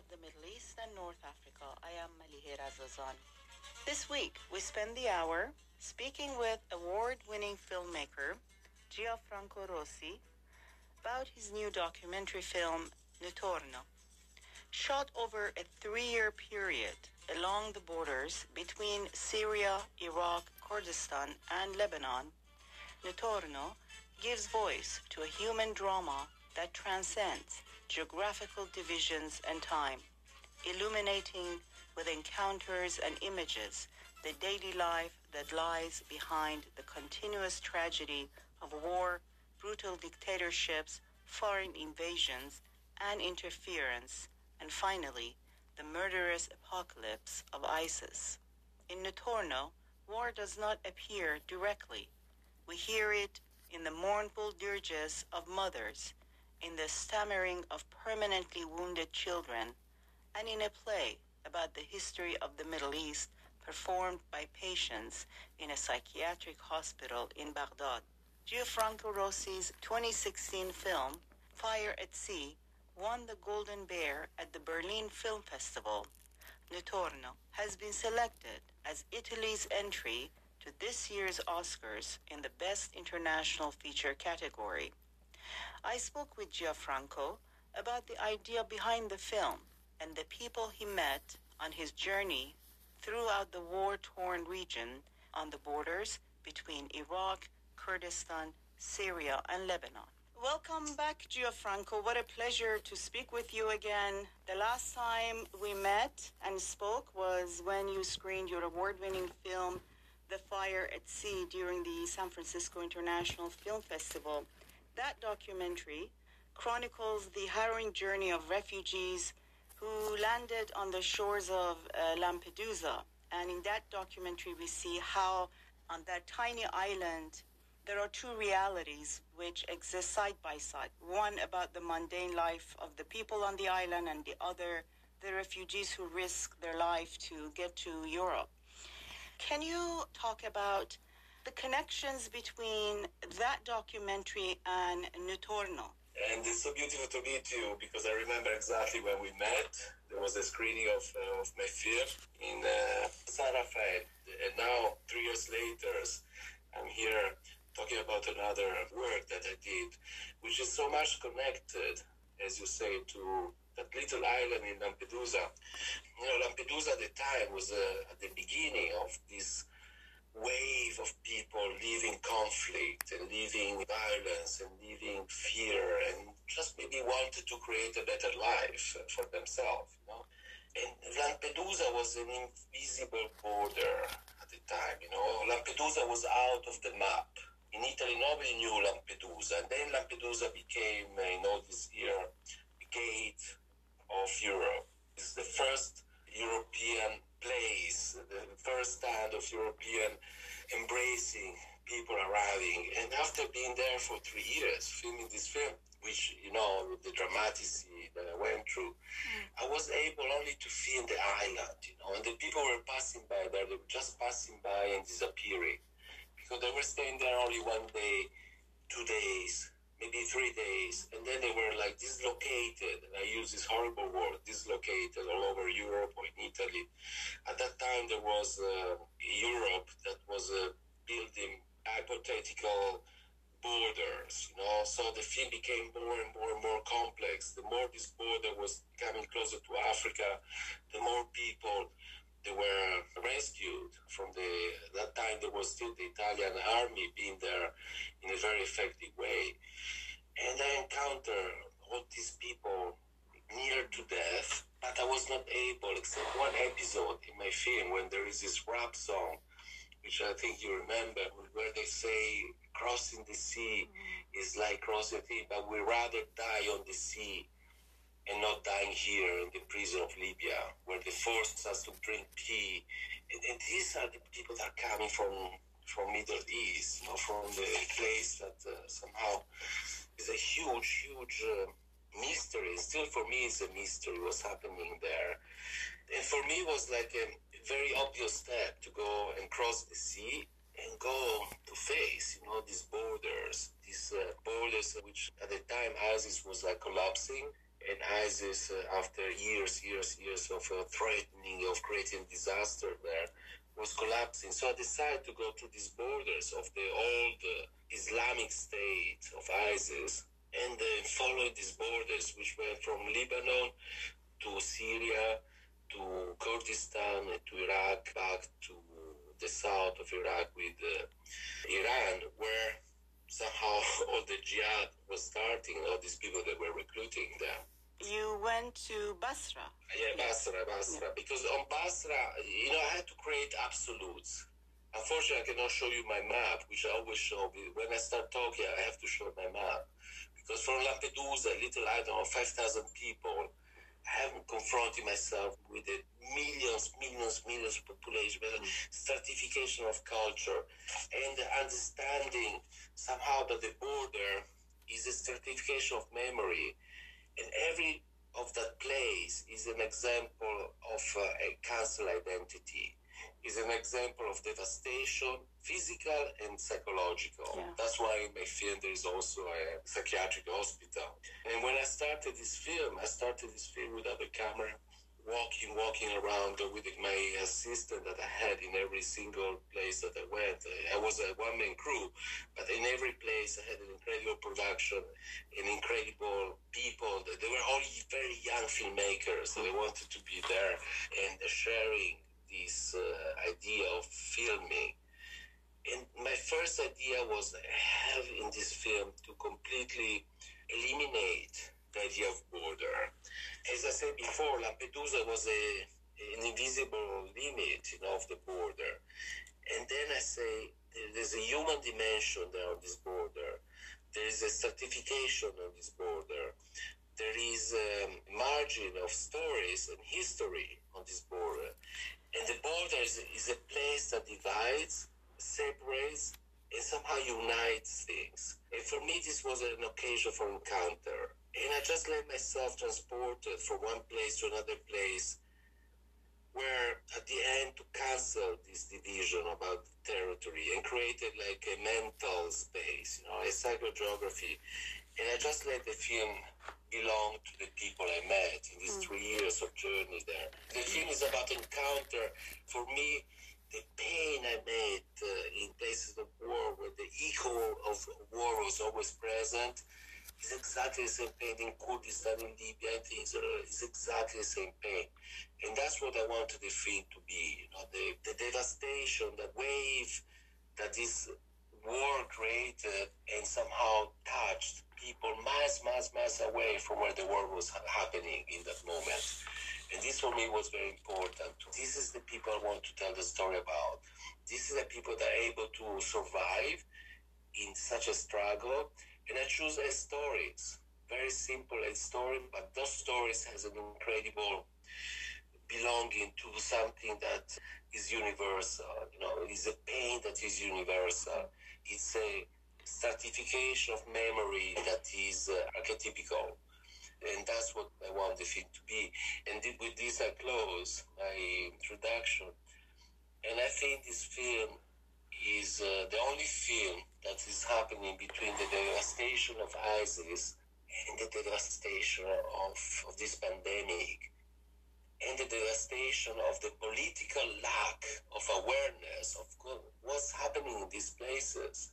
of the Middle East and North Africa. I am Malihe Razazan. This week, we spend the hour speaking with award winning filmmaker Gianfranco Rosi about his new documentary film, Notturno. Shot over a three year period along the borders between Syria, Iraq, Kurdistan, and Lebanon, Notturno gives voice to a human drama that transcends geographical divisions and time, illuminating with encounters and images the daily life that lies behind the continuous tragedy of war, brutal dictatorships, foreign invasions, and interference, and finally, the murderous apocalypse of ISIS. In Notturno, war does not appear directly. We hear it in the mournful dirges of mothers, in the stammering of permanently wounded children, and in a play about the history of the Middle East performed by patients in a psychiatric hospital in Baghdad. Gianfranco Rosi's 2016 film, Fire at Sea, won the Golden Bear at the Berlin Film Festival. Notturno has been selected as Italy's entry to this year's Oscars in the Best International Feature category. I spoke with Gianfranco about the idea behind the film and the people he met on his journey throughout the war torn region on the borders between Iraq, Kurdistan, Syria, and Lebanon. Welcome back, Gianfranco. What a pleasure to speak with you again. The last time we met and spoke was when you screened your award winning film, The Fire at Sea, during the San Francisco International Film Festival. That documentary chronicles the harrowing journey of refugees who landed on the shores of uh, Lampedusa. And in that documentary, we see how on that tiny island, there are two realities which exist side by side. One about the mundane life of the people on the island, and the other, the refugees who risk their life to get to Europe. Can you talk about the connections between that documentary and Notturno? And it's so beautiful to meet you because I remember exactly when we met. There was a screening of, uh, of my film in uh. And now, three years later, I'm here talking about another work that I did, which is so much connected, as you say, to that little island in Lampedusa. You know, Lampedusa at the time was uh, at the beginning of this wave of people living conflict and living violence and living fear and just maybe wanted to create a better life for themselves. You know? And Lampedusa was an invisible border at the time. You know, Lampedusa was out of the map. In Italy, nobody knew Lampedusa. And then Lampedusa became, uh, you know, this year, the gate of Europe. It's the first European place, the first stand of European embracing people arriving. And after being there for three years, filming this film, which, you know, the dramaticity that I went through, I was able only to film the island, you know, and the people were passing by there, they were just passing by and disappearing. Because they were staying there only one day, two days, maybe three days, and then they were like dislocated. And I use this horrible word, dislocated, all over Europe or in Italy. At that time, there was uh, Europe that was uh, building hypothetical borders, you know. So the film became more and more and more complex. The more this border was coming closer to Africa, the more people they were rescued from the that time there was still the Italian army being there in a very effective way. And I encountered all these people near to death, but I was not able, except one episode in my film when there is this rap song, which I think you remember, where they say crossing the sea is like crossing the sea, but we rather die on the sea and not dying here in the prison of Libya, where they forced us to drink tea. And, and these are the people that are coming from from Middle East, you know, from the place that uh, somehow is a huge, huge uh, mystery. Still, for me, it's a mystery what's happening there. And for me, it was like a very obvious step to go and cross the sea and go to face, you know, these borders, these uh, borders which at the time ISIS was like collapsing and ISIS, uh, after years, years, years of uh, threatening, of creating disaster there, was collapsing. So I decided to go to these borders of the old uh, Islamic State of ISIS and uh, following these borders, which went from Lebanon to Syria to Kurdistan to Iraq, back to the south of Iraq with uh, Iran, where somehow all the jihad was starting, all these people that were recruiting them. You went to Basra. Yeah, Basra, Basra. Yeah. Because on Basra, you know, I had to create absolutes. Unfortunately, I cannot show you my map, which I always show. When I start talking, I have to show my map. Because from Lampedusa, little island of 5,000 people, I haven't confronted myself with the millions, millions, millions of population, but mm. stratification of culture and understanding somehow that the border is a stratification of memory. And every of that place is an example of uh, a council identity is an example of devastation, physical and psychological. Yeah. That's why in my film there is also a psychiatric hospital. And when I started this film, I started this film without a camera, walking, walking around with my assistant that I had in every single place that I went. I was a one-man crew, but in every place I had an incredible production, an incredible people. They were all very young filmmakers, so they wanted to be there and sharing this uh, idea of filming. And my first idea was have in this film to completely eliminate the idea of border. As I said before, Lampedusa was a, an invisible limit you know, of the border. And then I say there's a human dimension there on this border. There is a certification on this border. There is a margin of stories and history on this border. And the border is, is a place that divides, separates, and somehow unites things. And for me, this was an occasion for encounter. And I just let myself transported from one place to another place where at the end to cancel this division about territory and created like a mental space, you know, a psychogeography. And I just let the film belong to the people I met in these mm. three years of journey there. The film is about encounter. For me, the pain I made uh, in places of war where the echo of war was always present is exactly the same pain in Kurdistan, in Libya, in Israel. It's exactly the same pain. Uh, and that's what I wanted the film to be. You know, the, the devastation, the wave that this war created and somehow touched people miles, miles, miles away from where the war was happening in that moment. And this for me was very important. This is the people I want to tell the story about. This is the people that are able to survive in such a struggle. And I choose a stories, very simple a story, but those stories has an incredible belonging to something that is universal. You know, it's a pain that is universal. It's a stratification of memory that is uh, archetypical. And that's what I want the film to be. And with this, I close my introduction. And I think this film is uh, the only film that is happening between the devastation of ISIS and the devastation of, of this pandemic and the devastation of the political lack of awareness of what's happening in these places.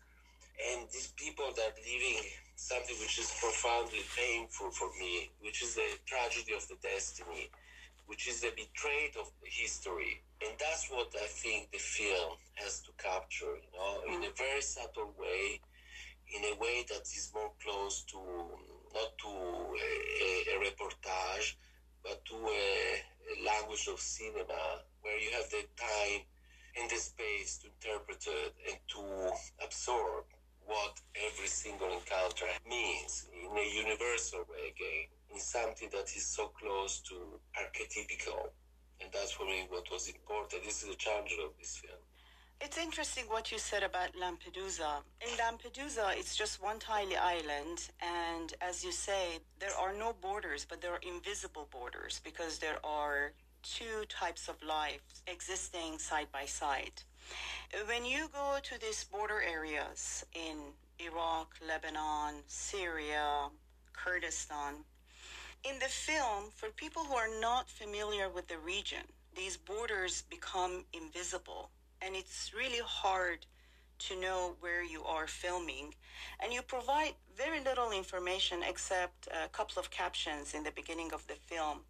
And these people that are living something which is profoundly painful for me, which is the tragedy of the destiny, which is the betrayal of history. And that's what I think the film has to capture, you know, in a mm-hmm. very subtle way, in a way that is more close to not to a, a, a reportage, but to a, a language of cinema, where you have the time and the space to interpret it and to absorb what every single encounter means in a universal way again, in something that is so close to archetypical. And that's for me what was important. This is the challenge of this film. It's interesting what you said about Lampedusa. In Lampedusa, it's just one tiny island, and as you say, there are no borders, but there are invisible borders because there are two types of life existing side by side. When you go to these border areas in Iraq, Lebanon, Syria, Kurdistan, In the film, for people who are not familiar with the region, these borders become invisible, and it's really hard to know where you are filming. And you provide very little information except a couple of captions in the beginning of the film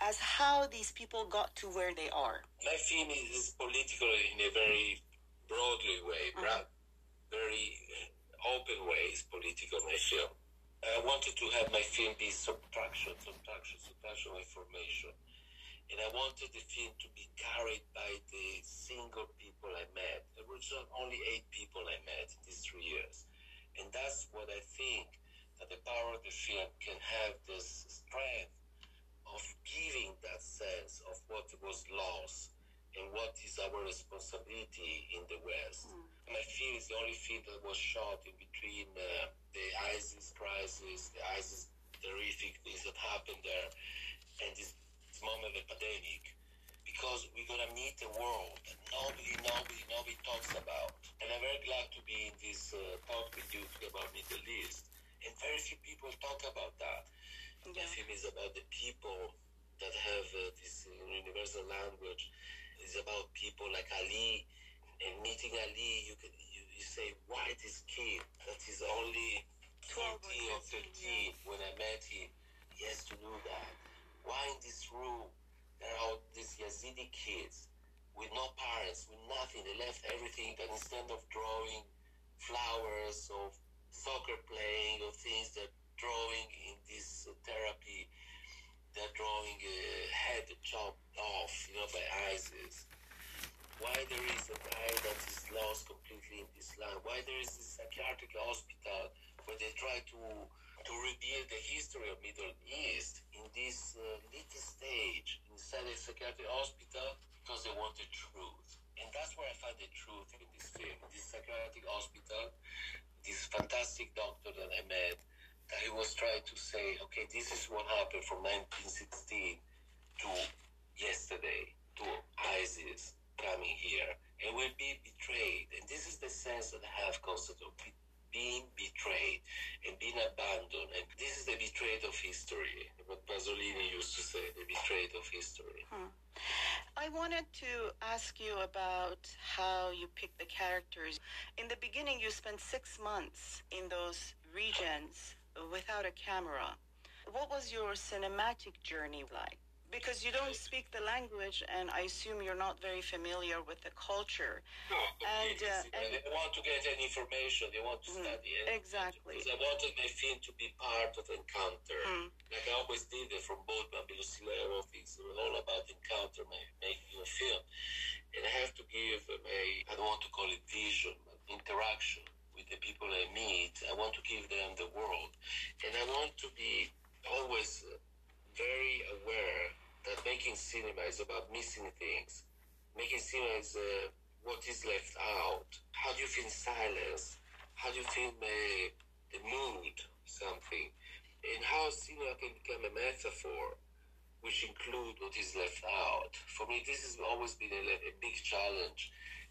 as how these people got to where they are. My film is political in a very broadly way, mm-hmm. very open way is political, my film. I wanted to have my film be subtraction, subtraction, subtraction information. And I wanted the film to be carried by the single people I met. There were only eight people I met in these three years. And that's what I think that the power of the film can have this strength of giving that sense of what was lost and what is our responsibility in the West. Mm. My film is the only film that was shot in between uh, the ISIS crisis, the ISIS terrific things that happened there, and this, this moment of the pandemic. Because we're gonna meet a world that nobody, nobody, nobody talks about. And I'm very glad to be in this uh, talk with you about Middle East. And very few people talk about that. Yeah. The film is about the people that have uh, this universal language. It's about people like Ali. And meeting Ali, you can you, say, why this kid that is only 14 or 13 yeah. when I met him, he has to do that. Why in this room there are all these Yazidi kids with no parents, with nothing. They left everything, but instead of drawing flowers or soccer playing or things that drawing in this therapy, they're drawing a head chopped off, you know, by ISIS. Why there is a guy that is lost completely in this land? Why there is this psychiatric hospital where they try to to rebuild the history of Middle East in this uh, little stage inside a psychiatric hospital because they want the truth. And that's where I find the truth in this film. This psychiatric hospital, this fantastic doctor that I met, that he was trying to say, okay, this is what happened from 1916 to yesterday, to ISIS coming here, and we'll be betrayed. And this is the sense that I have constantly being betrayed and being abandoned. And this is the betrayed of history, what Pasolini used to say, the betrayed of history. Hmm. I wanted to ask you about how you pick the characters. In the beginning, you spent six months in those regions without a camera. What was your cinematic journey like? Because you don't speak the language, and I assume you're not very familiar with the culture. No, and, uh, and they want to get any information. They want to mm, study it. Exactly. Because I wanted my film to be part of encounter, mm. like I always did it from both Bambinos It's all about encounter, making a film. And I have to give my, I don't want to call it vision, but interaction with the people I meet. I want to give them the world. And I want to be always very aware that making cinema is about missing things. Making cinema is uh, what is left out. How do you feel silence? How do you feel uh, the mood, something? And how cinema can become a metaphor which include what is left out. For me, this has always been a, a big challenge.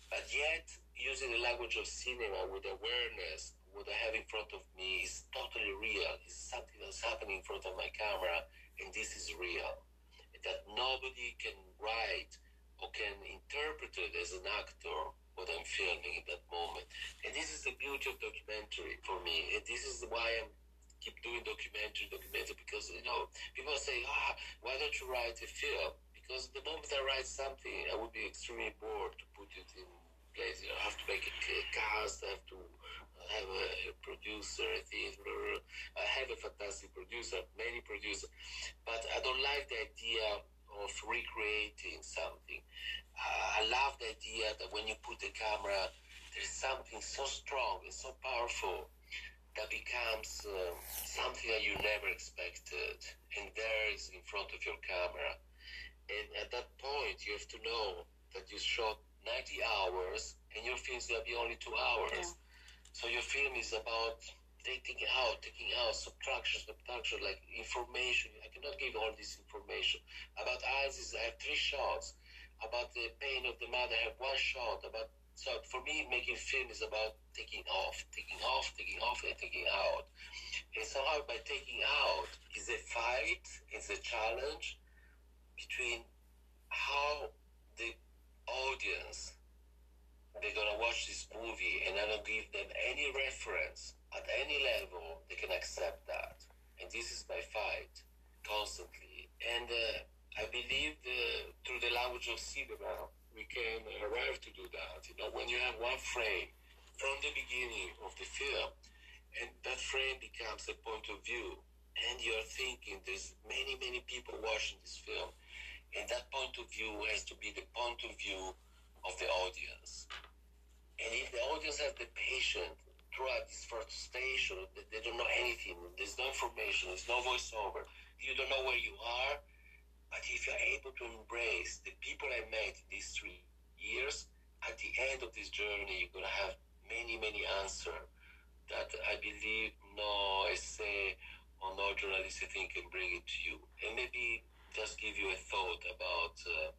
But yet, using the language of cinema with awareness, what I have in front of me is totally real. It's something that's happening in front of my camera, and this is real. That nobody can write or can interpret it as an actor what I'm filming at that moment. And this is the beauty of documentary for me. And this is why I'm keep doing documentary, documentary, because you know people say, ah, why don't you write a film? Because the moment I write something, I would be extremely bored to put it in place. You know, I have to make a cast. I have to have a, producer, a theater. I have a fantastic producer, many producers, but I don't like the idea of recreating something. Uh, I love the idea that when you put the camera, there's something so strong and so powerful that becomes uh, something that you never expected, and there is in front of your camera. And at that point, you have to know that you shot 90 hours and your film is going to be only two hours. Yeah. So your film is about taking out, taking out, subtraction, subtraction, like information. I cannot give all this information. About ISIS, I have three shots. About the pain of the mother, I have one shot. About so for me, making film is about taking off, taking off, taking off, and taking out. And somehow by taking out is a fight, is a challenge between how the audience they're gonna watch this movie and I don't give them any reference at any level, they can accept that. And this is my fight constantly. And uh, I believe uh, through the language of cinema, we can arrive to do that. You know, when you have one frame from the beginning of the film, and that frame becomes a point of view, and you're thinking there's many, many people watching this film, and that point of view has to be the point of view of the audience. And if the audience has the patience throughout this first station, they don't know anything, there's no information, there's no voiceover, you don't know where you are, but if you're able to embrace the people I met these three years, at the end of this journey, you're to have many, many answers that I believe no essay or no journalistic thing can bring it to you. And maybe just give you a thought about uh,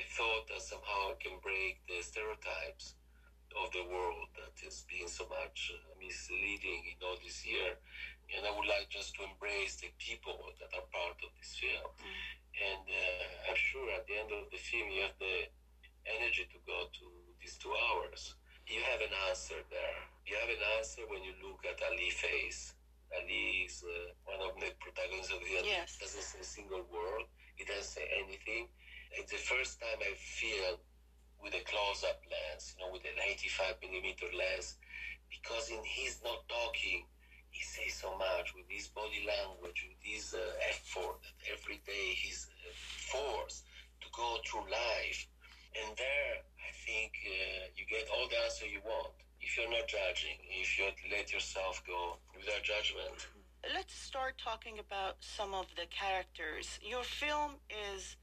a thought that somehow I can break the stereotypes of the world that has been so much uh, misleading in all this year. And I would like just to embrace the people that are part of this film. Mm. And uh, I'm sure at the end of the film, you have the energy to go to these two hours. You have an answer there. You have an answer when you look at Ali's face. Ali is uh, one of the protagonists of the film. Yes. Doesn't say a single word he doesn't say anything. It's the first time I feel with a close-up lens, you know, with an 85 millimeter lens, because in his not talking, he says so much with his body language, with his uh, effort that every day he's uh, forced to go through life. And there, I think uh, you get all the answer you want if you're not judging, if you let yourself go without judgment. Let's start talking about some of the characters. Your film is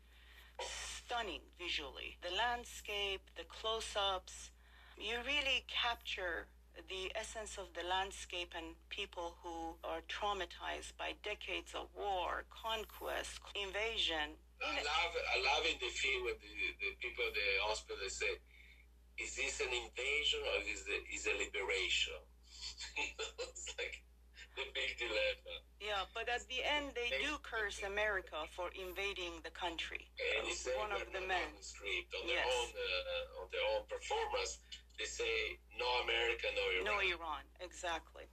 stunning visually. The landscape, the close ups, you really capture the essence of the landscape and people who are traumatized by decades of war, conquest, invasion. I love, I love in the film when the, the people at the hospital They say, is this an invasion or is it is a liberation? it's like the big dilemma. Yeah, but at the end, they do curse America for invading the country. And it's one of the men. On the street, on yes. their own, uh, on their own performance, they say no America, no Iran. No Iran, exactly.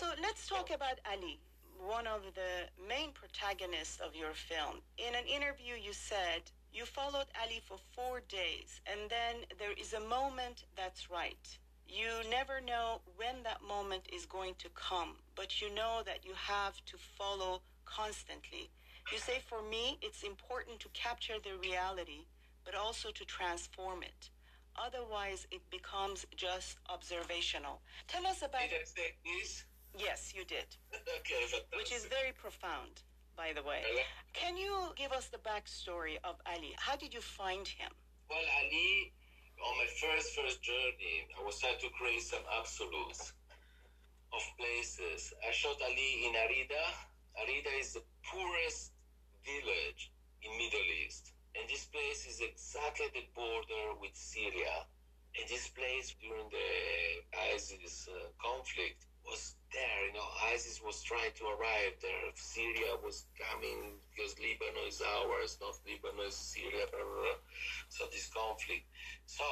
So let's talk about Ali, one of the main protagonists of your film. In an interview, you said you followed Ali for four days, and then there is a moment that's right. You never know when that moment is going to come, but you know that you have to follow constantly. You say, for me, it's important to capture the reality, but also to transform it. Otherwise, it becomes just observational. Tell us about. Did I say this? Yes, you did. okay, Which is very profound, by the way. Can you give us the backstory of Ali? How did you find him? Well, Ali on my first first journey, I was trying to create some absolutes of places. I shot Ali in Arida. Arida is the poorest village in Middle East. And this place is exactly the border with Syria. And this place during the ISIS uh, conflict was there. You know, ISIS was trying to arrive there. Syria was coming because Lebanon is ours, not Lebanon is Syria. Blah, blah, blah. So this conflict. So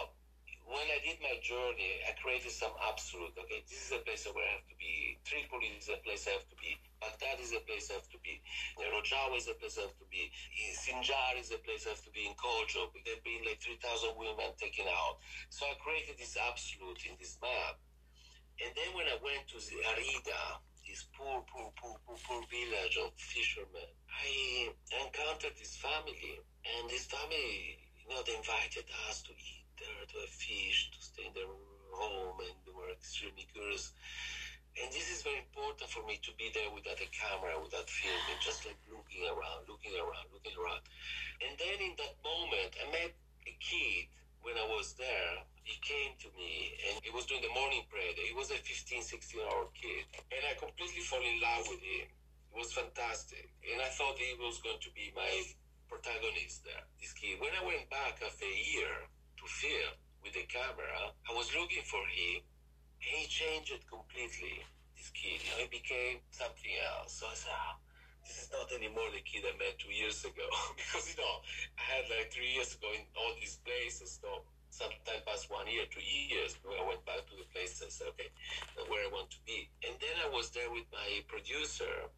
when I did my journey, I created some absolute. Okay, this is a place where I have to be. Tripoli is a place I have to be. Baghdad is a place I have to be. Rojava is a place I have to be. Sinjar is a place I have to be. In Kocho, there have been like 3,000 women taken out. So I created this absolute in this map. And then when I went to the Arida, this poor, poor, poor, poor, poor village of fishermen, I encountered this family. And this family, you know, they invited us to eat there, to have fish, to stay in their home, and they were extremely curious. And this is very important for me to be there without a camera, without filming, just like looking around, looking around, looking around. And then in that moment, I met a kid when I was there he came to me and he was doing the morning prayer. He was a 15, 16 year old kid. And I completely fell in love with him. It was fantastic. And I thought he was going to be my protagonist there, this kid. When I went back after a year to film with the camera, I was looking for him and he changed completely. this kid. You know, he became something else. So I said, oh, this is not anymore the kid I met two years ago. because, you know, I had like three years ago in all these places. So sometimes past one year, two years, I went back to the place and said, okay, where I want to be. And then I was there with my producer,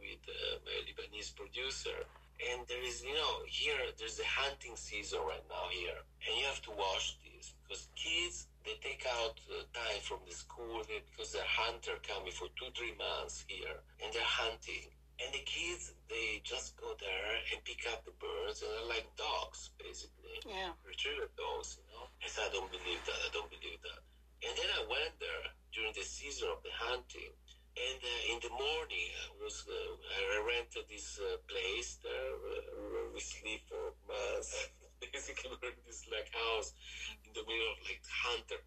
with uh, my Lebanese producer. And there is, you know, here, there's a hunting season right now here. And you have to watch this because kids, they take out uh, time from the school they, because they're hunter coming for two, three months here and they're hunting. And the kids, they just go there and pick up the birds and they're like dogs, basically. Yeah. Retriever dogs, you know. I said, I don't believe that. I don't believe that. And then I went there during the season of the hunting and uh, in the morning, I was uh, I rented this uh, place there where we sleep for months. Basically, we're in this like house in the middle of like hunter,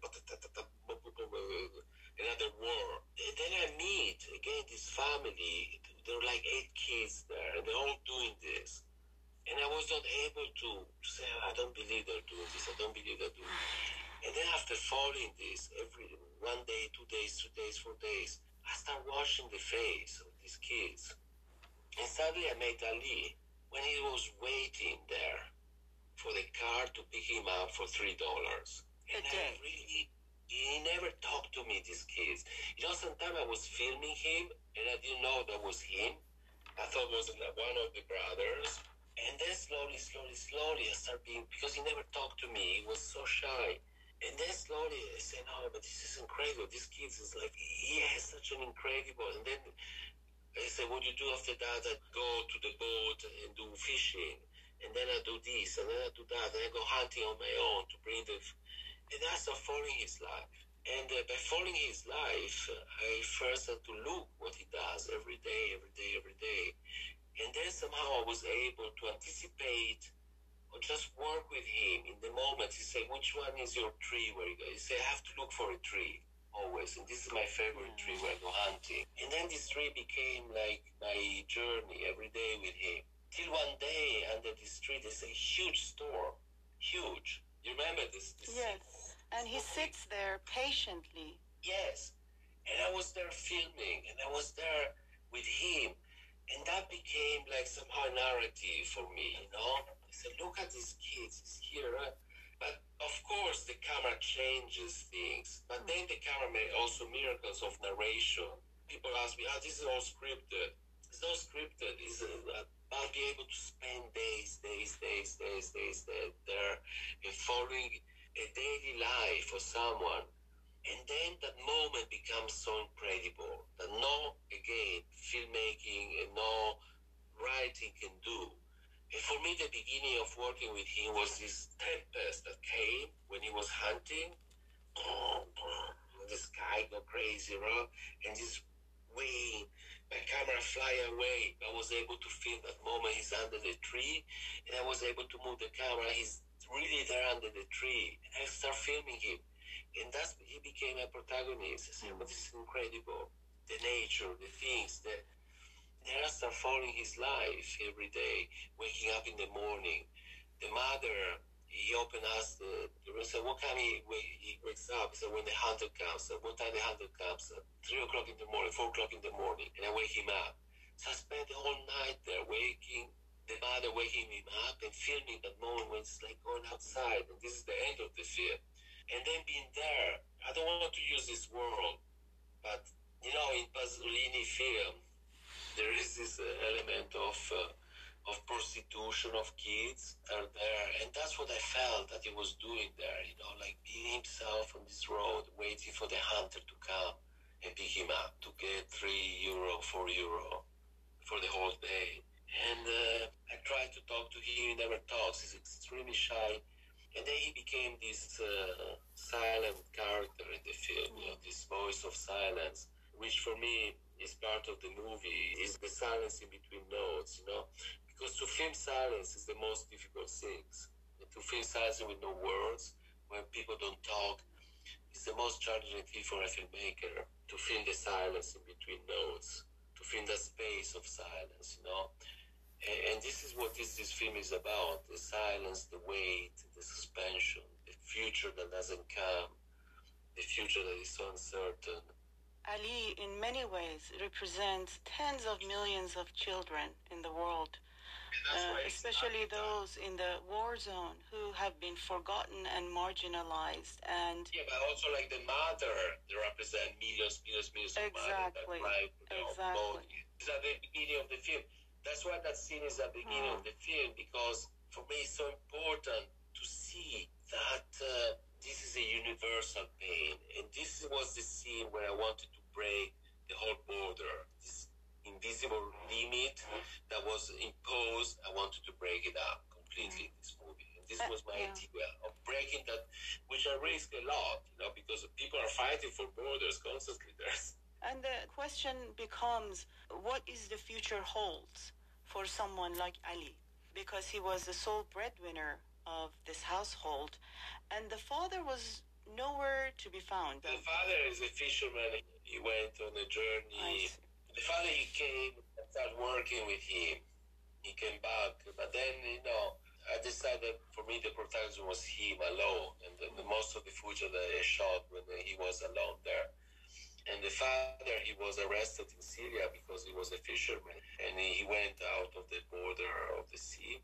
another war. And then I meet again this family. There were like eight kids there, and they're all doing this. And I was not able to say, I don't believe they're doing this. I don't believe they're doing this. And then after following this every one day, two days, three days, four days, I start watching the face of these kids. And suddenly I met Ali when he was waiting there for the car to pick him up for three dollars. And I really he never talked to me, these kids. You know, sometimes I was filming him and I didn't know that was him. I thought it was one of the brothers. And then slowly, slowly, slowly I started being because he never talked to me. He was so shy. And then slowly I said, no, but this is incredible. This kid is like, he has such an incredible. And then I said, what do you do after that? I go to the boat and do fishing. And then I do this, and then I do that. And I go hunting on my own to bring the. And I start following his life. And uh, by following his life, I first had to look what he does every day, every day, every day. And then somehow I was able to anticipate or just work with him in the moment. He say, which one is your tree where you go? He say, I have to look for a tree always. And this is my favorite tree where I go hunting. And then this tree became like my journey every day with him. Till one day under this tree there's a huge storm. Huge. You remember this? this yes. And he sits there patiently. Yes. And I was there filming and I was there with him. And that became like somehow a narrative for me, you know? I said, look at these kids, it's here. Right? But of course, the camera changes things. But then the camera made also miracles of narration. People ask me, oh, this is all scripted. It's not scripted. It's, uh, I'll be able to spend days, days, days, days, days there, following a daily life of someone. And then that moment becomes so incredible that no, again, filmmaking and no writing can do. And for me, the beginning of working with him was this tempest that came when he was hunting. The sky go crazy, right? And this wind, my camera fly away. I was able to film that moment. He's under the tree, and I was able to move the camera. He's really there under the tree, and I start filming him. And that's he became a protagonist. I said, "But this mm-hmm. is incredible. The nature, the things, the there start following his life every day, waking up in the morning. The mother, he opened us the, the room, said, what time he, he wakes up? Said, when the hunter comes. Said, what time the hunter comes? Said, Three o'clock in the morning, four o'clock in the morning. And I wake him up. So I spent the whole night there waking, the mother waking him up and filming that moment when it's like going outside. And this is the end of the film. And then being there, I don't want to use this word, but you know, in Pasolini film, there is this uh, element of uh, of prostitution of kids are there, and that's what I felt that he was doing there. You know, like being himself on this road, waiting for the hunter to come and pick him up to get three euro, four euro for the whole day. And uh, I tried to talk to him. He never talks. He's extremely shy. And then he became this uh, silent character in the film, you know, this voice of silence, which for me is part of the movie is the silence in between notes, you know, because to film silence is the most difficult thing. To film silence with no words, when people don't talk, is the most challenging thing for a filmmaker. To film the silence in between notes, to film the space of silence, you know. And, and this is what this this film is about: the silence, the wait, the suspension, the future that doesn't come, the future that is so uncertain Ali, in many ways, represents tens of millions of children in the world, uh, especially those in the war zone who have been forgotten and marginalized. And yeah, but also like the mother, they represent millions, millions, millions exactly, of mothers that exactly. It's at the beginning of the film. That's why that scene is at the beginning Oh. of the film because for me it's so important to see that uh, this is a universal pain, and this was the scene where I wanted to break the whole border, invisible limit that was imposed. I wanted to break it up completely. in This movie, and this was my yeah. idea of breaking that, which I risk a lot, you know, because people are fighting for borders constantly. There's And the question becomes what is the future holds for someone like Ali? Because he was the sole breadwinner of this household, and the father was nowhere to be found. The father is a fisherman. He went on a journey. The father, he came and started working with him. He came back, but then, you know, I decided for me the protagonist was him alone, and the, the most of the footage that I shot when he was alone there. And the father, he was arrested in Syria because he was a fisherman, and he went out of the border of the sea,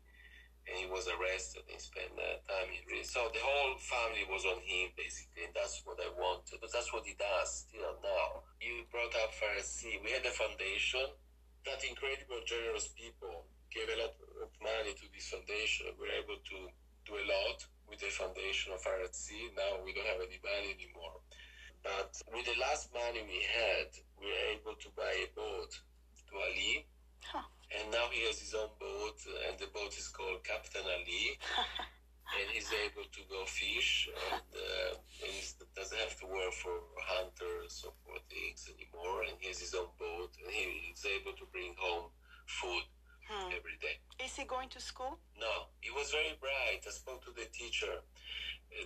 and he was arrested and spent uh, time in prison. So the whole family was on him basically, and that's what I wanted. But that's what he does still now. You brought up Fire at Sea. We had a foundation that incredible, generous people gave a lot of money to this foundation. We were able to do a lot with the foundation of Fire at Sea. Now we don't have any money anymore. But with the last money we had, we were able to buy a boat to Ali. Huh. And now he has his own boat, and the boat is called Captain Ali. and he's able to go fish, and, uh, and he doesn't have to work for hunters or for things anymore. And he has his own boat, and he is able to bring home food Hmm. every day. Is he going to school? No, he was very bright. I spoke to the teacher.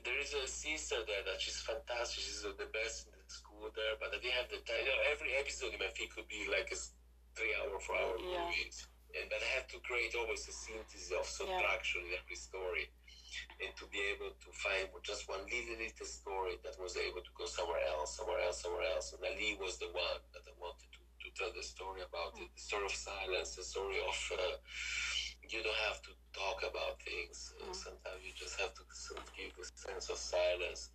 There is a sister there that she's fantastic. She's the best in the school there, but I didn't have the time. You know, every episode in my feed could be like a s- three-hour, four-hour Yeah. movie, and but I have to create always a synthesis of subtraction in every story, and to be able to find just one little little story that was able to go somewhere else, somewhere else, somewhere else. And Ali was the one that I wanted to, to tell the story about it, the story of silence, the story of. Uh, you don't have to talk about things. Uh, Mm. Sometimes you just have to sort of give the sense of silence,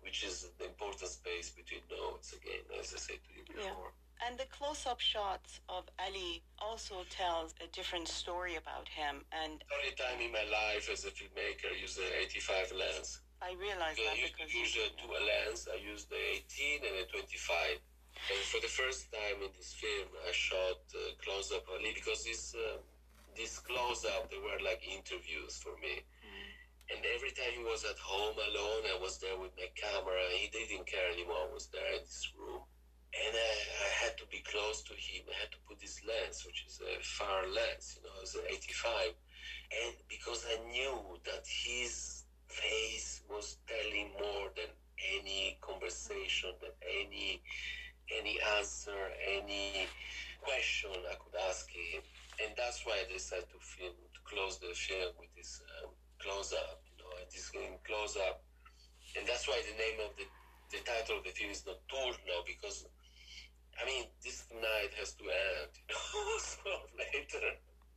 which is the important space between notes, again, as I said to you Yeah. And the close-up shots of Ali also tells a different story about him. And The only time in my life as a filmmaker I use the 85 lens. I realize that used because use you- dual lens. I used the 18 and the 25. And for the first time in this film, I shot uh, close-up only because this uh, this close-up they were like interviews for me. And every time he was at home alone, I was there with my camera. He didn't care anymore. I was there in this room, and I, I had to be close to him. I had to put this lens, which is a far lens, you know, it's an 85, and because I knew that his face was telling more than any conversation, than any any answer, any question I could ask him, and that's why I decided to film to close the film with this um, close up, you know, this close up, and that's why the name of the the title of the film is Notturno because. I mean, this night has to end, you know. so later,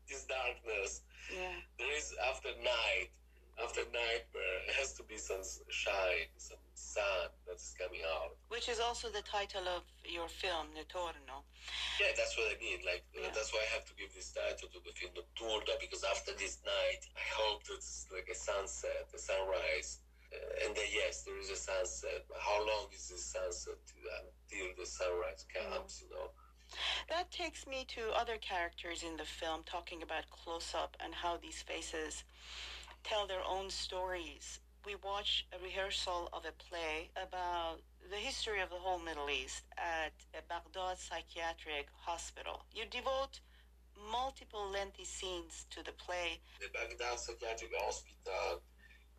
this darkness, Yeah. there is after night, after night, where it has to be some shine, some sun that's coming out. Which is also the title of your film, Notturno. Yeah, that's what I mean. Like uh, Yeah. that's why I have to give this title to the film Nocturna because after this night, I hope that it's like a sunset, a sunrise, and then yes, there is a sunset. How long is this sunset to uh, until the sunrise comes? You know. That takes me to other characters in the film, talking about close up and how these faces tell their own stories. We watch a rehearsal of a play about the history of the whole Middle East at a Baghdad psychiatric hospital. You devote multiple lengthy scenes to the play. The Baghdad Psychiatric Hospital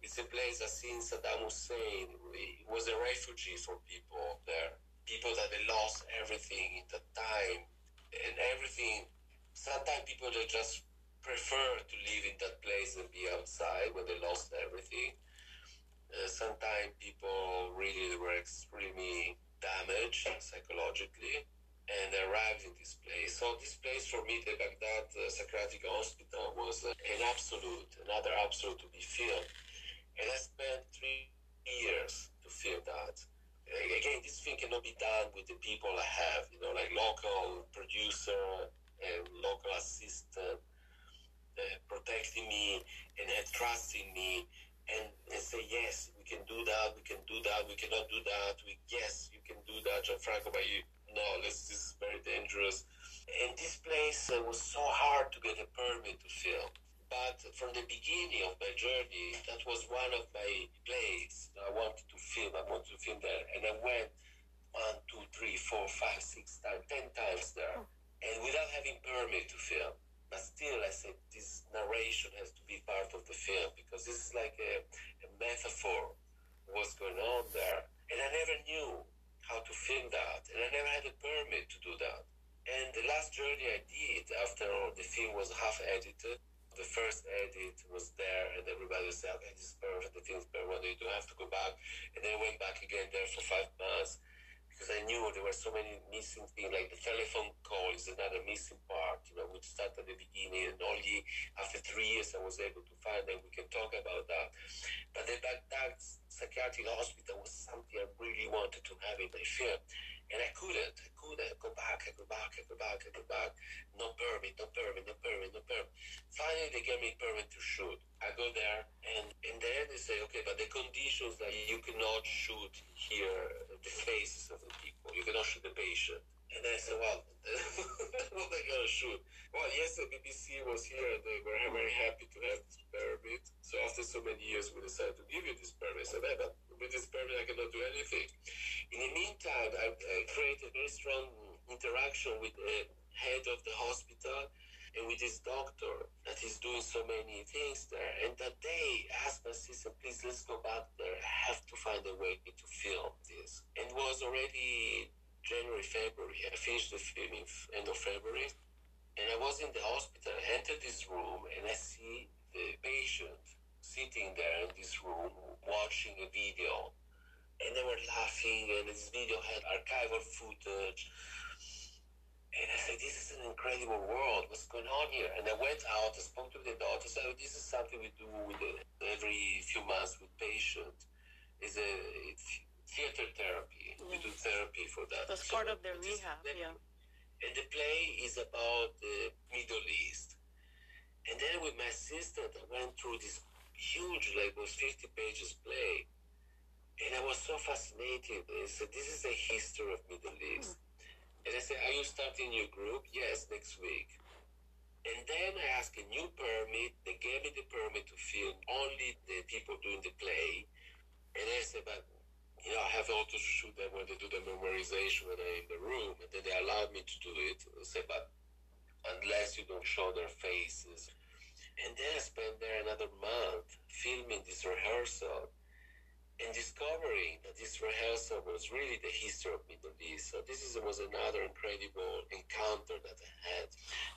is a place that since Saddam Hussein he was a refugee for people there. People that they lost everything in that time and everything. Sometimes people they just prefer to live in that place and be outside when they lost everything. Uh, sometimes people really were extremely damaged psychologically and arrived in this place. So this place for me, the Baghdad uh, Psychiatric Hospital, was uh, an absolute, another absolute to be filmed. And I spent three years to film that. Again, this thing cannot be done with the people I have, you know, like local producer and local assistant uh, protecting me and uh, trusting me and, and say, yes, we can do that, we can do that, we cannot do that, we, yes, you can do that, Gianfranco, but you, no, this, this is very dangerous. And this place uh, was so hard to get a permit to film. But from the beginning of my journey, that was one of my places I wanted to film. I wanted to film there. And I went one, two, three, four, five, six times, ten times there. And without having permit to film. But still, I said this narration has to be part of the film because this is like a, a metaphor what's going on there. And I never knew how to film that. And I never had a permit to do that. And the last journey I did after all the film was half edited, the first edit was there and everybody said, okay, this is perfect, the film's perfect, you don't have to go back. And then I went back again there for five months because I knew there were so many missing things, like the telephone call is another missing part, you know, which started at the beginning and only after three years I was able to find that We can talk about that. But the Baghdad psychiatric hospital was something I really wanted to have in my film. And I couldn't, I couldn't go back, I go back, I go back, I go back. No permit, no permit, no permit, no permit. Finally, they gave me permit to shoot. I go there, and, and then they say, okay, but the conditions that you cannot shoot here the faces of the people, you cannot shoot the patient. And I said, well, what I going to shoot? Well, yes, the BBC was here and they were very happy to have this permit. So after so many years, we decided to give you this permit. I said, hey, but with this permit, I cannot do anything. In the meantime, I, I created a very strong interaction with the head of the hospital and with his doctor that is doing so many things there. And that day, I asked my sister, please, let's go back there. I have to find a way to film this. And it was already January, February. I finished the film in end of February. And I was in the hospital. I entered this room and I see the patient sitting there in this room watching a video and they were laughing, and this video had archival footage. And I said, this is an incredible world. What's going on here? And I went out, I spoke to the doctor, said, this is something we do with the, every few months with patients. It's a it's theater therapy. We do therapy for that. That's so part of their rehab, yeah. And the play is about the Middle East. And then with my assistant, I went through this huge, like, was 50 pages play and I was so fascinated. I said, this is a history of Middle East. And I said, are you starting your group? Yes, next week. And then I asked a new permit. They gave me the permit to film only the people doing the play. And I said, but, you know, I have to shoot them when they do the memorization when I'm in the room. And then they allowed me to do it. I said, but unless you don't show their faces. And then I spent there another month filming this rehearsal and discovering that this rehearsal was really the history of Middle East. So this is, was another incredible encounter that I had.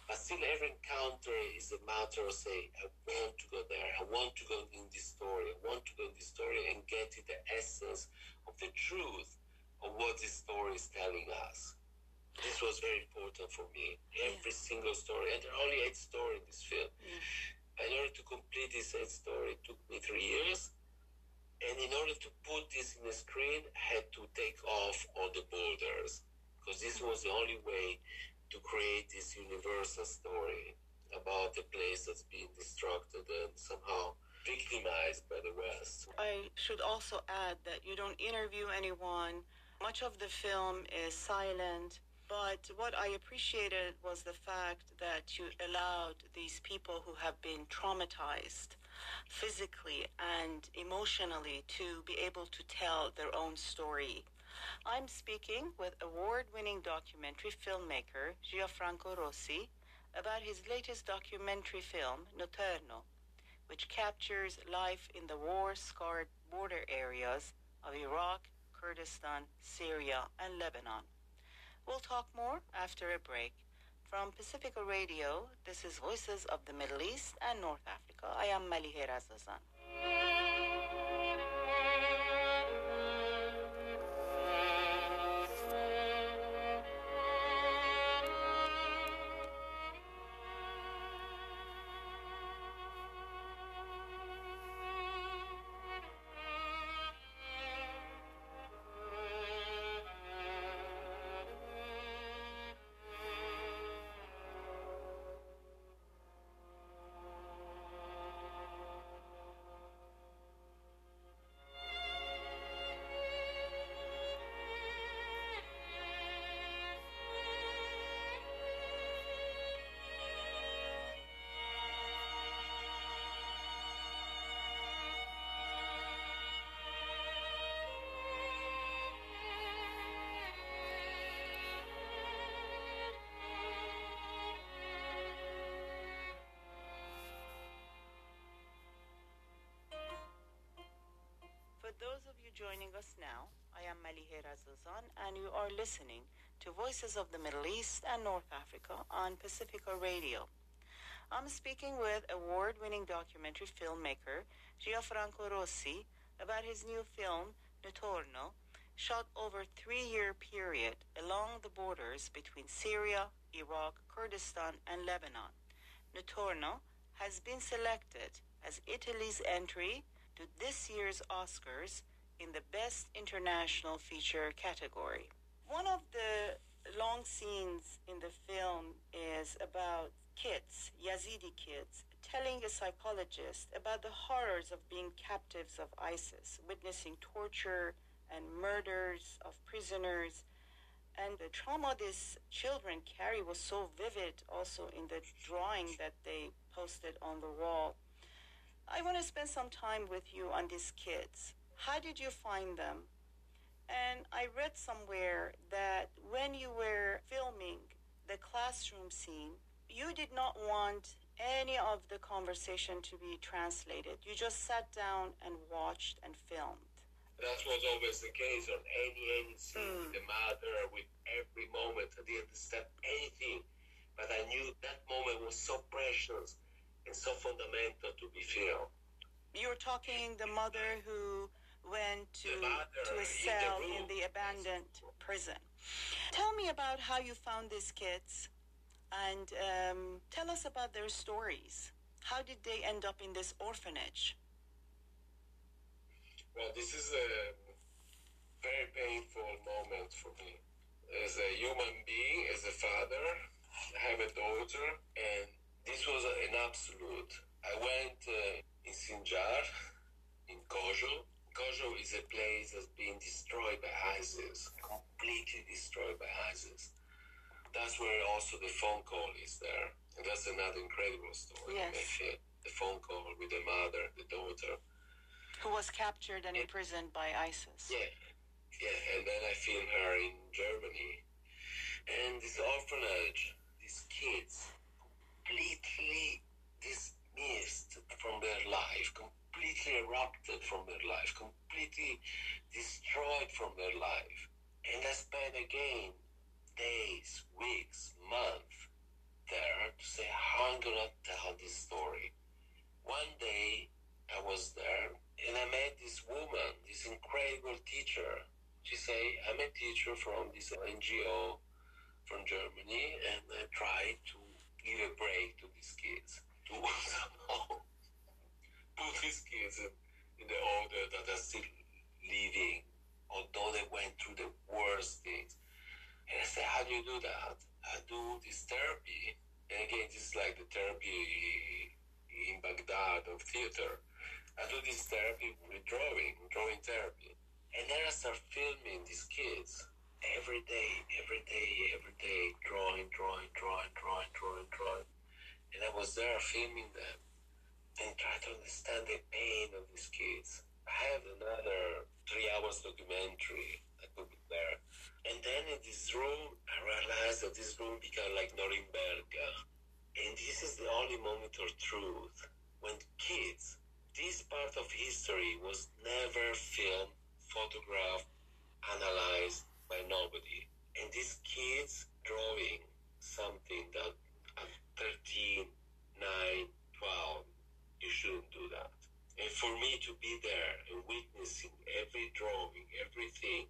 But still, every encounter is a matter of say, I want to go there. I want to go in this story. I want to go in this story and get to the essence of the truth of what this story is telling us. This was very important for me. Every yeah. single story, and there are only eight stories in this film. Yeah. In order to complete this eight story, it took me three years and in order to put this in the screen, I had to take off all the borders because this was the only way to create this universal story about a place that's being destructed and somehow victimized by the West. I should also add that you don't interview anyone. Much of the film is silent. But what I appreciated was the fact that you allowed these people who have been traumatized physically and emotionally to be able to tell their own story. I'm speaking with award winning documentary filmmaker Gianfranco Rosi about his latest documentary film, Notturno, which captures life in the war scarred border areas of Iraq, Kurdistan, Syria, and Lebanon. We'll talk more after a break. From Pacifica Radio, this is Voices of the Middle East and North Africa. I am Malihe Razazan. Those of you joining us now, I am Malihe Razazan, and you are listening to Voices of the Middle East and North Africa on Pacifica Radio. I'm speaking with award winning documentary filmmaker Gianfranco Rosi about his new film, Notturno, shot over a three year period along the borders between Syria, Iraq, Kurdistan, and Lebanon. Notturno has been selected as Italy's entry to this year's Oscars in the Best International Feature category. One of the long scenes in the film is about kids, Yazidi kids, telling a psychologist about the horrors of being captives of ISIS, witnessing torture and murders of prisoners. And the trauma these children carry was so vivid also in the drawing that they posted on the wall. I want to spend some time with you on these kids. How did you find them? And I read somewhere that when you were filming the classroom scene, you did not want any of the conversation to be translated. You just sat down and watched and filmed. That was always the case on any scene Mm. with the mother, with every moment. I didn't understand anything, but I knew that moment was so precious and so fundamental to be filmed. You were talking the mother who went to to a in the cell in the abandoned prison. Tell me about how you found these kids, and um, tell us about their stories. How did they end up in this orphanage? Well, this is a very painful moment for me. As a human being, as a father, I have a daughter, and this was an absolute. I went uh, in Sinjar, in Kocho. Kocho is a place that's been destroyed by ISIS, completely destroyed by ISIS. That's where also the phone call is there. And that's another incredible story. Yes. The phone call with the mother, the daughter. Who was captured and imprisoned by ISIS? Yeah, yeah, and then I filmed her in Germany. And this orphanage, these kids, completely dismissed from their life, completely erupted from their life, completely destroyed from their life. And I spent again days, weeks, months there to say how I'm gonna tell this story. One day I was there and I met this woman, this incredible teacher. She say, I'm a teacher from this NGO from Germany and I try to give a break to these kids. To put these kids in, in the order that are still living, although they went through the worst things. And I said, how do you do that? I do this therapy. And again, this is like the therapy in Baghdad of theater. I do this therapy with drawing, drawing therapy. And then I start filming these kids every day, every day, every day, drawing, drawing, drawing, drawing, drawing, drawing. And I was there filming them and try to understand the pain of these kids. I have another three hours documentary that could be there. And then in this room, I realized that this room became like Norimberga. And this is the only moment of truth. When kids, this part of history was never filmed, photographed, analyzed by nobody. And these kids drawing something that at 13, 9, 12, you shouldn't do that. And for me to be there and witnessing every drawing, everything,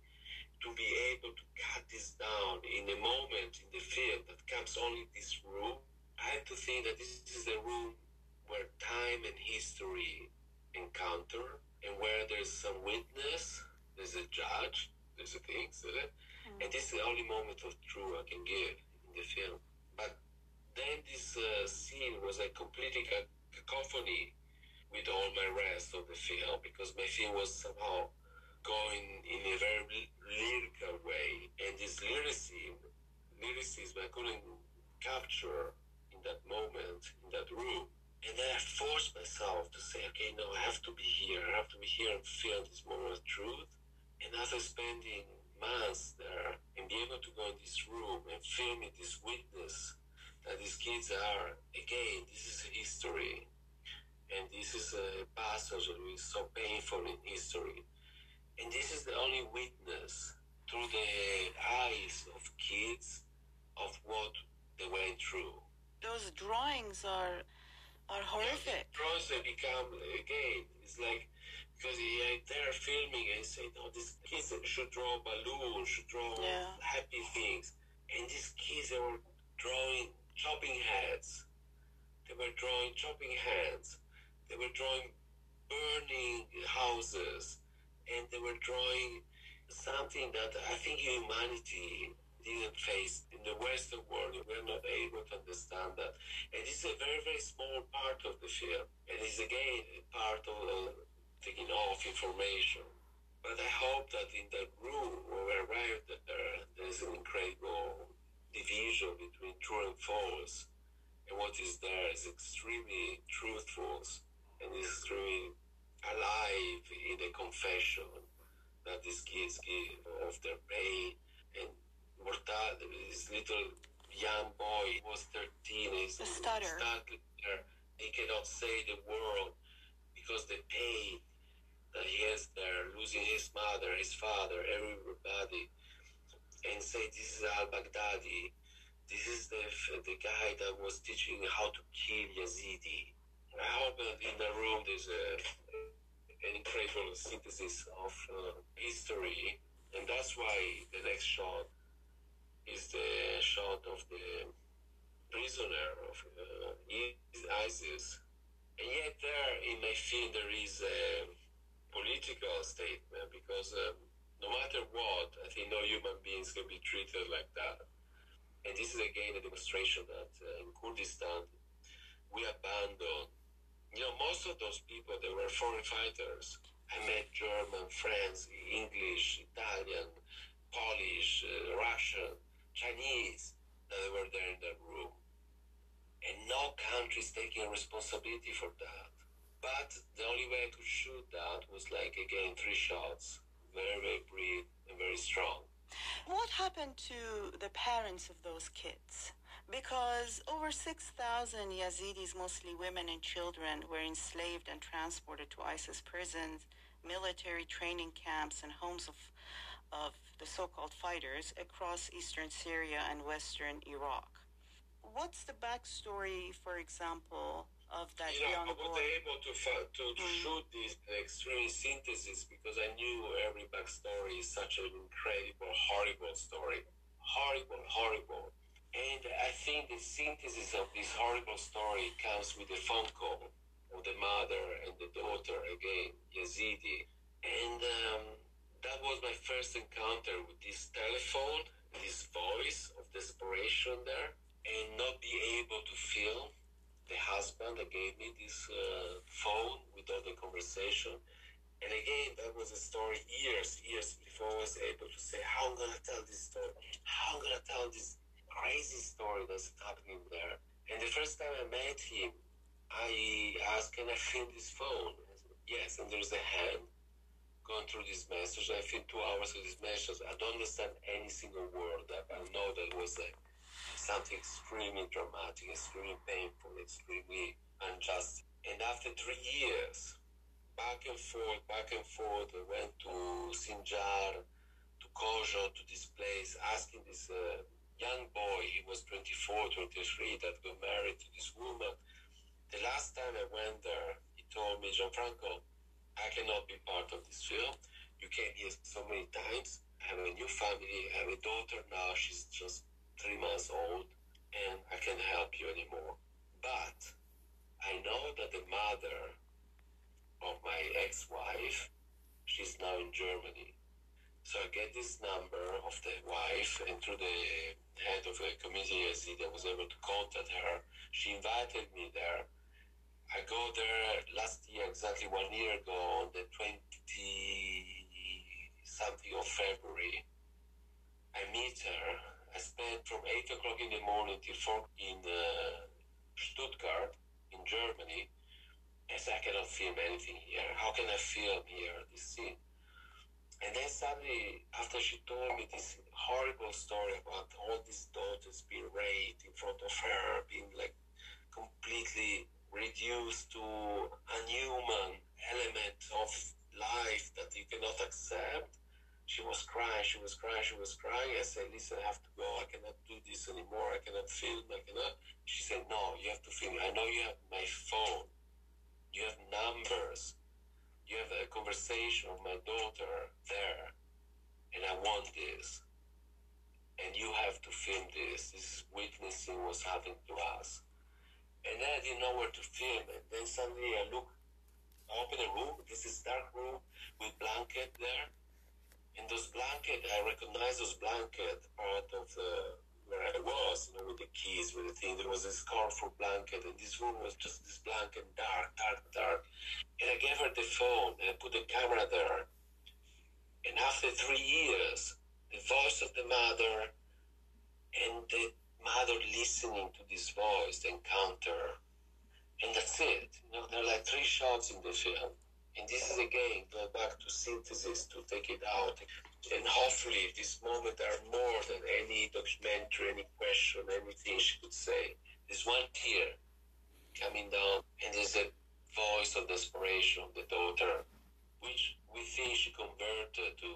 to be able to cut this down in a moment in the film that comes only this room, I have to think that this is the room where time and history encounter and where there's some witness, there's a judge, there's a thing, so that, and this is the only moment of truth I can give in the film. But then this uh, scene was a completely ca- cacophony with all my rest of the film because my film was somehow going in a very lyrical way, and this lyricism, lyricism I couldn't capture in that moment, in that room. And then I forced myself to say, okay, no, I have to be here. I have to be here and feel this moment of truth. And after spending months there and be able to go in this room and filming this witness that these kids are, again, this is history. And this is a passage that is so painful in history. And this is the only witness through the eyes of kids of what they went through. Those drawings are are horrific. Yeah, drawings they become again. It's like because yeah, they're filming and say, no, these kids should draw balloons, should draw Yeah. happy things, and these kids they were drawing chopping heads. They were drawing chopping hands. They were drawing burning houses, and they were drawing something that I think humanity didn't face in the Western world. We're not able to understand that. And this is a very, very small part of the film. And it's again part of uh, taking off information. But I hope that in that room when we arrived there, there's an incredible division between true and false. And what is there is extremely truthful and is extremely alive in the confession that these kids give of their pain and Mortal, this little young boy was 13, he's stutter. there. He cannot say the word because the pain that he has there, losing his mother, his father, everybody, and say this is al Baghdadi. This is the the guy that was teaching how to kill Yazidi. I hope that in the room there's a, an incredible synthesis of uh, history, and that's why the next shot is the shot of the prisoner of uh, ISIS. And yet, there in my film, there is a political statement because um, no matter what, I think no human beings can be treated like that. And this is again a demonstration that uh, in Kurdistan we abandon. You know, most of those people they were foreign fighters. I met German, French, English, Italian, Polish, uh, Russian, Chinese that were there in that room. And no country is taking responsibility for that. But the only way to shoot that was like again three shots, very very brief and very strong. What happened to the parents of those kids? Because over 6,000 Yazidis, mostly women and children, were enslaved and transported to ISIS prisons, military training camps, and homes of, of the so-called fighters across eastern Syria and western Iraq. What's the backstory, for example, You know, I was able to to, to Mm. shoot this extreme synthesis because I knew every backstory is such an incredible, horrible story. Horrible, horrible. And I think the synthesis of this horrible story comes with the phone call of the mother and the daughter again, Yazidi. And um, that was my first encounter with this telephone, this voice of desperation there, and not be able to feel the husband that gave me this uh, phone with all the conversation. And again, that was a story years, years before I was able to say, how I'm going to tell this story, how I'm going to tell this crazy story that's happening there. And the first time I met him, I asked, can I film this phone? Said, yes, and there's a hand going through this message. I filmed two hours of this message. I don't understand any single word. I know that was like something extremely dramatic, extremely painful, extremely unjust. And after three years, back and forth, back and forth, I went to Sinjar, to Kocho, to this place, asking this uh, young boy, he was 24, 23, that got married to this woman. The last time I went there, he told me, Gianfranco, I cannot be part of this film. You came here so many times. I have a new family. I have a daughter now. She's just three months old, and I can't help you anymore. But I know that the mother of my ex-wife, she's now in Germany. So I get this number of the wife, and through the head of a community Yazidi, I was able to contact her. She invited me there. I go there last year, exactly one year ago, on the 20 something of February. I meet her. I spent from 8 o'clock in the morning till 4 in uh, Stuttgart, in Germany. Said, I cannot film anything here. How can I film here this scene? And then suddenly, after she told me this horrible story about all these daughters being raped in front of her, being like completely reduced to a human element of life that you cannot accept. She was crying, she was crying, she was crying. I said, listen, I have to go. I cannot do this anymore. I cannot film. I cannot. She said, no, you have to film. I know you have my phone. You have numbers. You have a conversation with my daughter there. And I want this. And you have to film this. This is witnessing what's happening to us. And then I didn't know where to film. And then suddenly I look, I open a room. This is dark room with blanket there. And those blanket, I recognize those blanket part of the where I was, you know, with the keys, with the thing. There was this colorful blanket, and this room was just this blanket, dark, dark, dark. And I gave her the phone, and I put the camera there. And after three years, the voice of the mother and the mother listening to this voice, the encounter, and that's it. You know, there are like three shots in the film. And this is again go back to synthesis to take it out. And hopefully this moment are more than any documentary, any question, anything she could say. There's one tear coming down and there's a voice of desperation of the daughter, which we think she converted to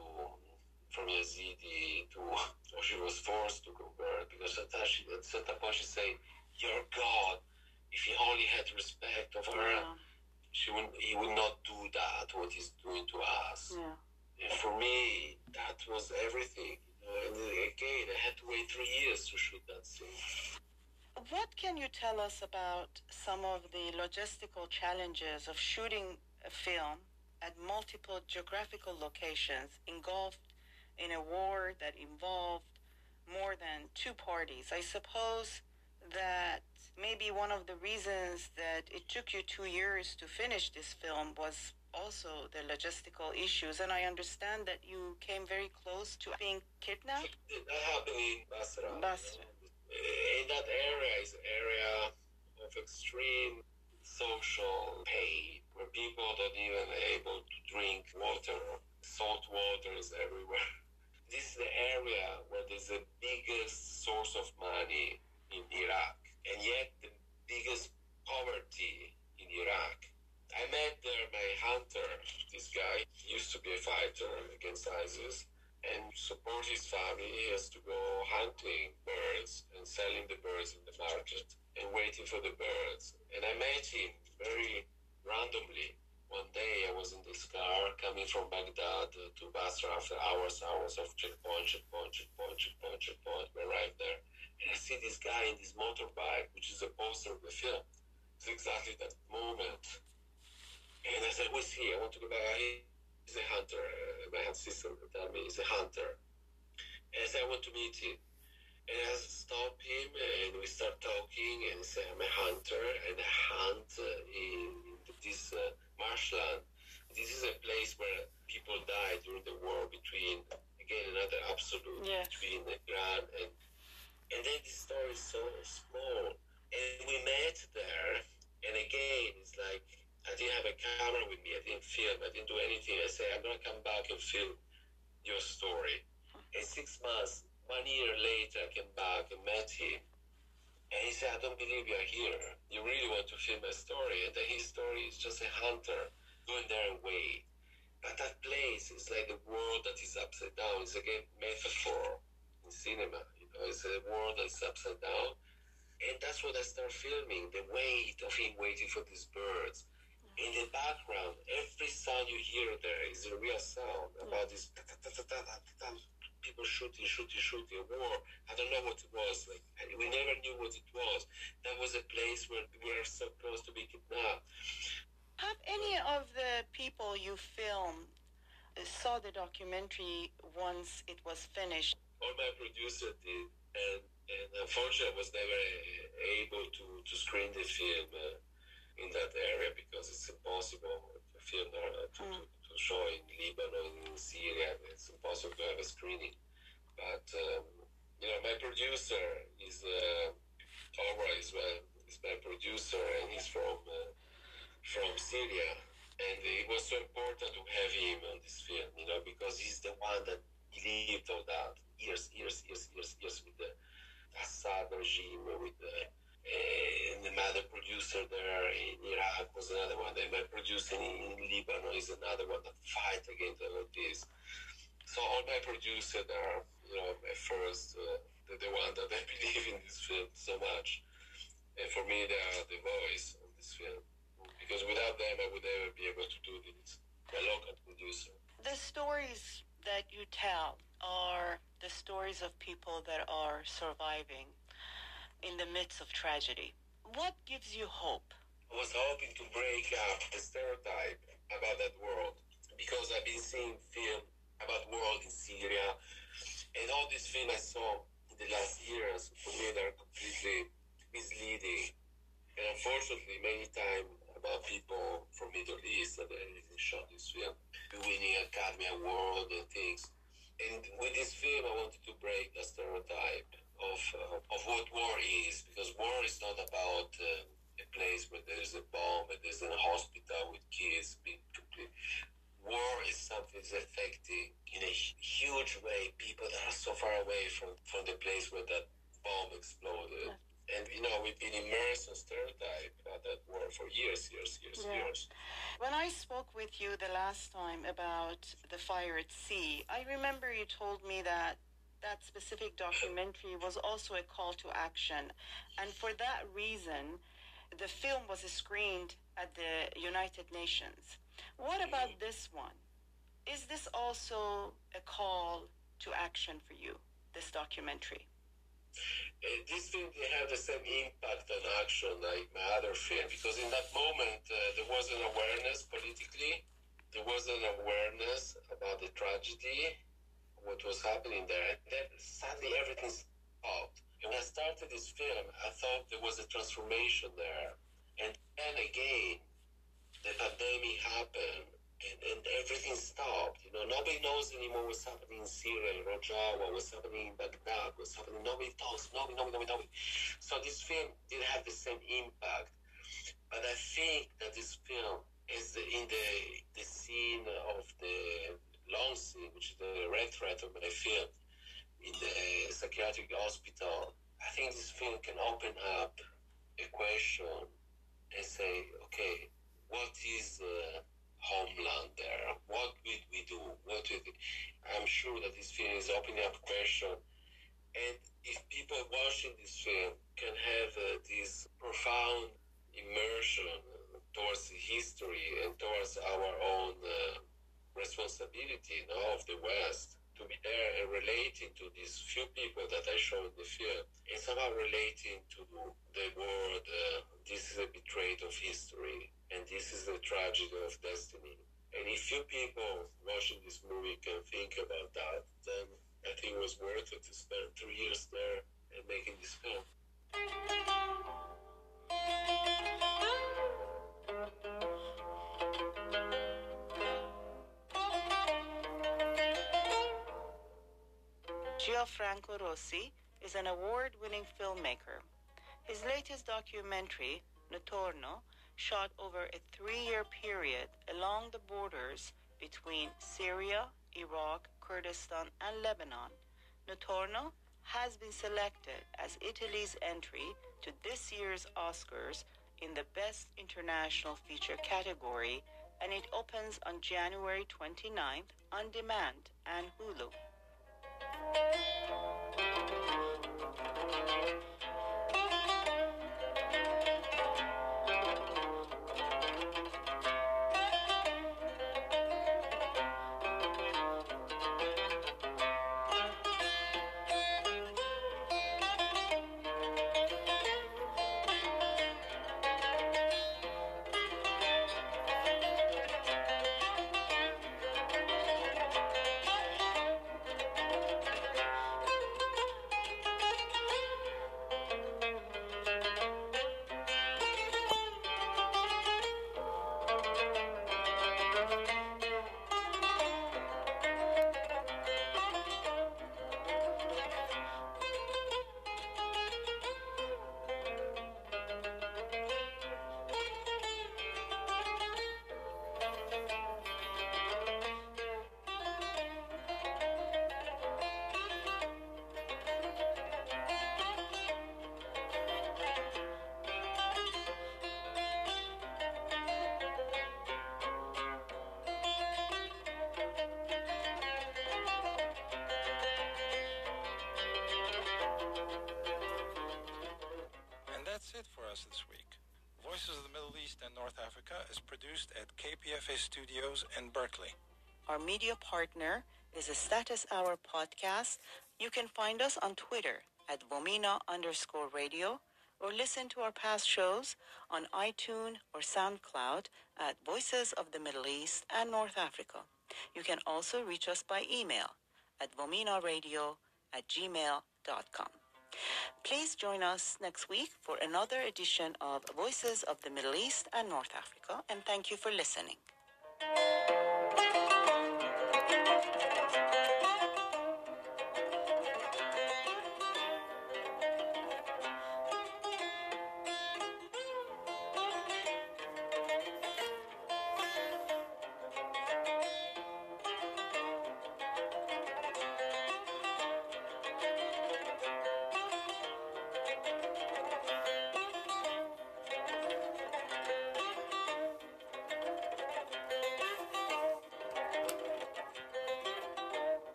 from Yazidi to or she was forced to convert because at certain point she say, Your God, if he only had respect of her Yeah. She would he would not do that what he's doing to us. Yeah. And for me, that was everything. And uh, again, I had to wait three years to shoot that scene. What can you tell us about some of the logistical challenges of shooting a film at multiple geographical locations engulfed in a war that involved more than two parties? I suppose that maybe one of the reasons that it took you two years to finish this film was also the logistical issues. And I understand that you came very close to being kidnapped. That happened in Basra. Basra. In that area is an area of extreme social pain where people don't even able to drink water. Salt water is everywhere. This is the area where there's the biggest source of money in Iraq, and yet the biggest poverty in Iraq. I met there my hunter, this guy, used to be a fighter against ISIS, and support his family, he has to go hunting birds and selling the birds in the market and waiting for the birds. And I met him very randomly. One day I was in this car coming from Baghdad to Basra after hours, hours of checkpoint, checkpoint, checkpoint, checkpoint, checkpoint. We arrived there. I see this guy in this motorbike, which is a poster of the film. It's exactly that moment. And I said, who's he? I want to go back. He's a hunter. My sister told me he's a hunter. And I said, I want to meet him. And I stop him and we start talking and said, I'm a hunter and I hunt uh, in this uh, marshland. Documentary once it was finished? All my producer did, and and unfortunately, I was never able to to screen the film uh, in that area because it's impossible to film uh, to, to, to show in Lebanon, in Syria. It's impossible to have a screening. But um, you know, my producer is uh, Torah is my is my producer, and he's from uh, from Syria. And it was so important to have him on this film, you know, because he's the one that lived all that years, years, years, years, years with the Assad regime, with the and the mother producer producer there in Iraq was another one. Then my producer in, in Lebanon is another one that fight against all this. So all my producers are, you know, at first, uh, the, the one that I believe in this film so much. And for me, they are the voice of this film. Because without them, I would never be able to do this. My local producer. The stories that you tell are the stories of people that are surviving in the midst of tragedy. What gives you hope? I was hoping to break up the stereotype about that world because I've been seeing film about world in Syria and all these films I saw in the last years for me they're completely misleading. And unfortunately many times about people from Middle East that they shot this film winning Academy Award and things. And with this film I wanted to break the stereotype of uh, of what war is, because war is not about uh, a place where there is a bomb and there's a hospital with kids being complete. War is something that's affecting in a huge way people that are so far away from, from the place where that bomb exploded. And you know, we've been immersed in stereotype about that war for years, years, years, yeah. years. When I spoke with you the last time about the fire at sea, I remember you told me that that specific documentary was also a call to action. And for that reason, the film was screened at the United Nations. What about this one? Is this also a call to action for you, this documentary? Uh, this film have the same impact on action like my other film because in that moment uh, there was an awareness politically, there was an awareness about the tragedy, what was happening there. And then suddenly everything stopped. When I started this film, I thought there was a transformation there. And then again, the pandemic happened and, and everything stopped. You know, nobody knows anymore what's happening in Syria, in Rojava, what's happening in Baghdad, what's happening. Nobody talks, nobody, nobody, nobody, nobody. So this film didn't have the same impact. But I think that this film is in the the scene of the long scene, which is the red thread of my film in the psychiatric hospital, I think this film can open up a question and say, okay, what is the homeland there? What will we do? What will we... I'm sure that this film is opening up a question. And if people watching this film can have uh, this profound immersion towards history and towards our own uh, responsibility you know, of the West to be there and relating to these few people that I show in the film and somehow relating to the world. Uh, this is a betrayal of history and this is the tragedy of destiny. And if few people watching this movie can think about that, then I think it was worth it to spend three years there and making this film. Gianfranco Rosi is an award-winning filmmaker. His latest documentary, Notturno, shot over a three-year period along the borders between Syria, Iraq, Kurdistan, and Lebanon. Notturno has been selected as Italy's entry to this year's Oscars in the Best International Feature category, and it opens on January 29th on demand and Hulu. Thank you. Produced at KPFA Studios in Berkeley. Our media partner is a Status Hour podcast. You can find us on Twitter at Vomena underscore radio or listen to our past shows on iTunes or SoundCloud at Voices of the Middle East and North Africa. You can also reach us by email at vomenaradio at gmail.com. Please join us next week for another edition of Voices of the Middle East and North Africa, and thank you for listening.